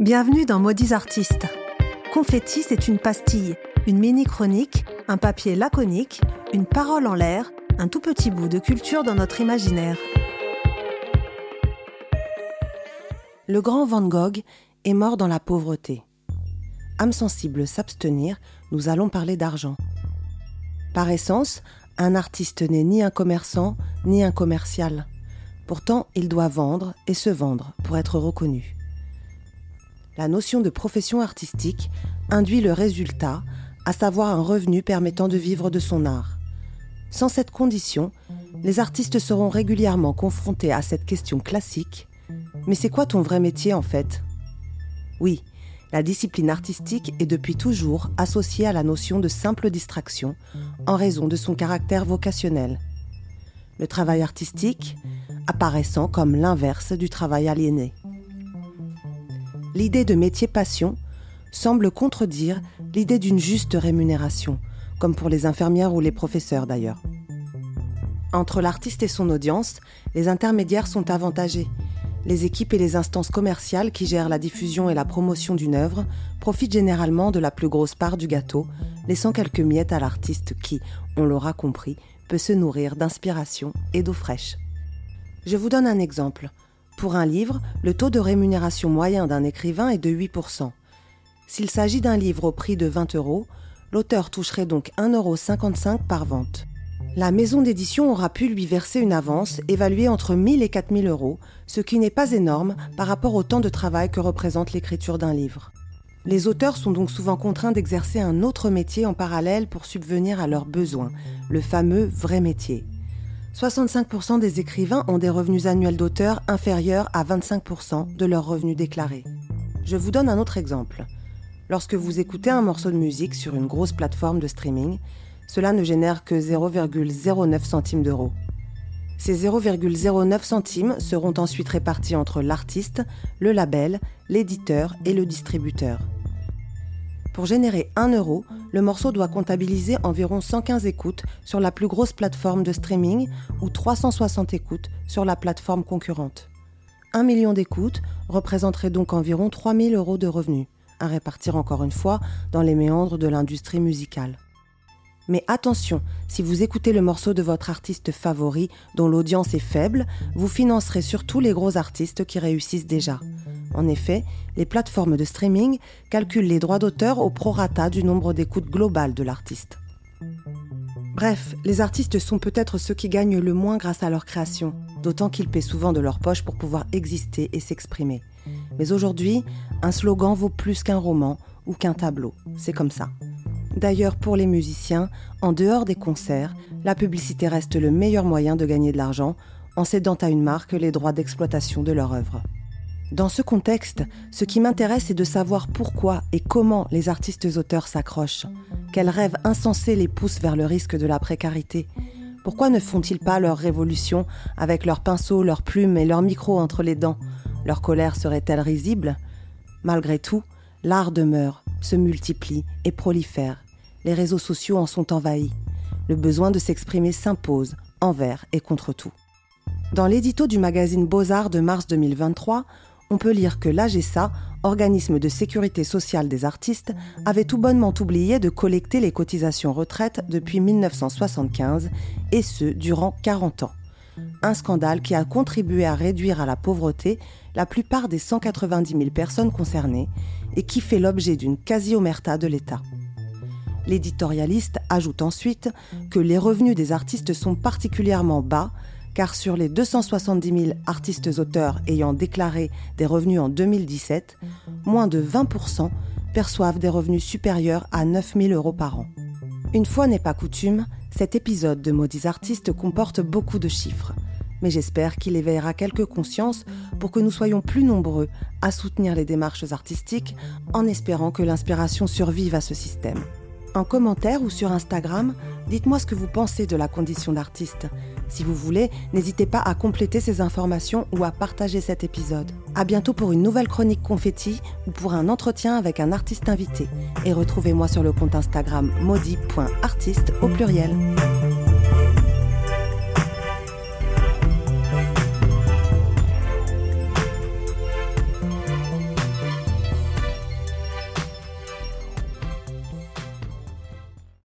Bienvenue dans Maudits Artistes. Confetti, c'est une pastille, une mini-chronique, un papier laconique, une parole en l'air, un tout petit bout de culture dans notre imaginaire. Le grand Van Gogh est mort dans la pauvreté. Âme sensible s'abstenir, nous allons parler d'argent. Par essence, un artiste n'est ni un commerçant, ni un commercial. Pourtant, il doit vendre et se vendre pour être reconnu. La notion de profession artistique induit le résultat, à savoir un revenu permettant de vivre de son art. Sans cette condition, les artistes seront régulièrement confrontés à cette question classique. Mais c'est quoi ton vrai métier en fait? Oui, la discipline artistique est depuis toujours associée à la notion de simple distraction en raison de son caractère vocationnel. Le travail artistique apparaissant comme l'inverse du travail aliéné. L'idée de métier passion semble contredire l'idée d'une juste rémunération, comme pour les infirmières ou les professeurs d'ailleurs. Entre l'artiste et son audience, les intermédiaires sont avantagés. Les équipes et les instances commerciales qui gèrent la diffusion et la promotion d'une œuvre profitent généralement de la plus grosse part du gâteau, laissant quelques miettes à l'artiste qui, on l'aura compris, peut se nourrir d'inspiration et d'eau fraîche. Je vous donne un exemple. Pour un livre, le taux de rémunération moyen d'un écrivain est de 8%. S'il s'agit d'un livre au prix de 20 euros, l'auteur toucherait donc 1,55 euros par vente. La maison d'édition aura pu lui verser une avance évaluée entre 1000 et 4000 euros, ce qui n'est pas énorme par rapport au temps de travail que représente l'écriture d'un livre. Les auteurs sont donc souvent contraints d'exercer un autre métier en parallèle pour subvenir à leurs besoins, le fameux vrai métier. 65% des écrivains ont des revenus annuels d'auteur inférieurs à 25% de leurs revenus déclarés. Je vous donne un autre exemple. Lorsque vous écoutez un morceau de musique sur une grosse plateforme de streaming, cela ne génère que 0,09 centimes d'euros. Ces 0,09 centimes seront ensuite répartis entre l'artiste, le label, l'éditeur et le distributeur. Pour générer 1 euro, le morceau doit comptabiliser environ 115 écoutes sur la plus grosse plateforme de streaming ou 360 écoutes sur la plateforme concurrente. 1 million d'écoutes représenterait donc environ 3000 euros de revenus, à répartir encore une fois dans les méandres de l'industrie musicale. Mais attention, si vous écoutez le morceau de votre artiste favori dont l'audience est faible, vous financerez surtout les gros artistes qui réussissent déjà. En effet, les plateformes de streaming calculent les droits d'auteur au prorata du nombre d'écoutes globales de l'artiste. Bref, les artistes sont peut-être ceux qui gagnent le moins grâce à leur création, d'autant qu'ils paient souvent de leur poche pour pouvoir exister et s'exprimer. Mais aujourd'hui, un slogan vaut plus qu'un roman ou qu'un tableau. C'est comme ça. D'ailleurs, pour les musiciens, en dehors des concerts, la publicité reste le meilleur moyen de gagner de l'argent en cédant à une marque les droits d'exploitation de leur œuvre. Dans ce contexte, ce qui m'intéresse est de savoir pourquoi et comment les artistes auteurs s'accrochent. Quels rêves insensés les poussent vers le risque de la précarité Pourquoi ne font-ils pas leur révolution avec leurs pinceaux, leurs plumes et leurs micros entre les dents? Leur colère serait-elle risible? Malgré tout, l'art demeure, se multiplie et prolifère. Les réseaux sociaux en sont envahis. Le besoin de s'exprimer s'impose, envers et contre tout. Dans l'édito du magazine Beaux-Arts de mars 2023, on peut lire que l'AGSA, organisme de sécurité sociale des artistes, avait tout bonnement oublié de collecter les cotisations retraite depuis 1975, et ce durant 40 ans. Un scandale qui a contribué à réduire à la pauvreté la plupart des 190 000 personnes concernées et qui fait l'objet d'une quasi-omerta de l'État. L'éditorialiste ajoute ensuite que les revenus des artistes sont particulièrement bas, car sur les 270 000 artistes-auteurs ayant déclaré des revenus en 2017, moins de 20% perçoivent des revenus supérieurs à 9 000 euros par an. Une fois n'est pas coutume, cet épisode de Maudits Artistes comporte beaucoup de chiffres mais j'espère qu'il éveillera quelques consciences pour que nous soyons plus nombreux à soutenir les démarches artistiques en espérant que l'inspiration survive à ce système. En commentaire ou sur Instagram, dites-moi ce que vous pensez de la condition d'artiste. Si vous voulez, n'hésitez pas à compléter ces informations ou à partager cet épisode. À bientôt pour une nouvelle chronique confetti ou pour un entretien avec un artiste invité. Et retrouvez-moi sur le compte Instagram maudit.artiste au pluriel.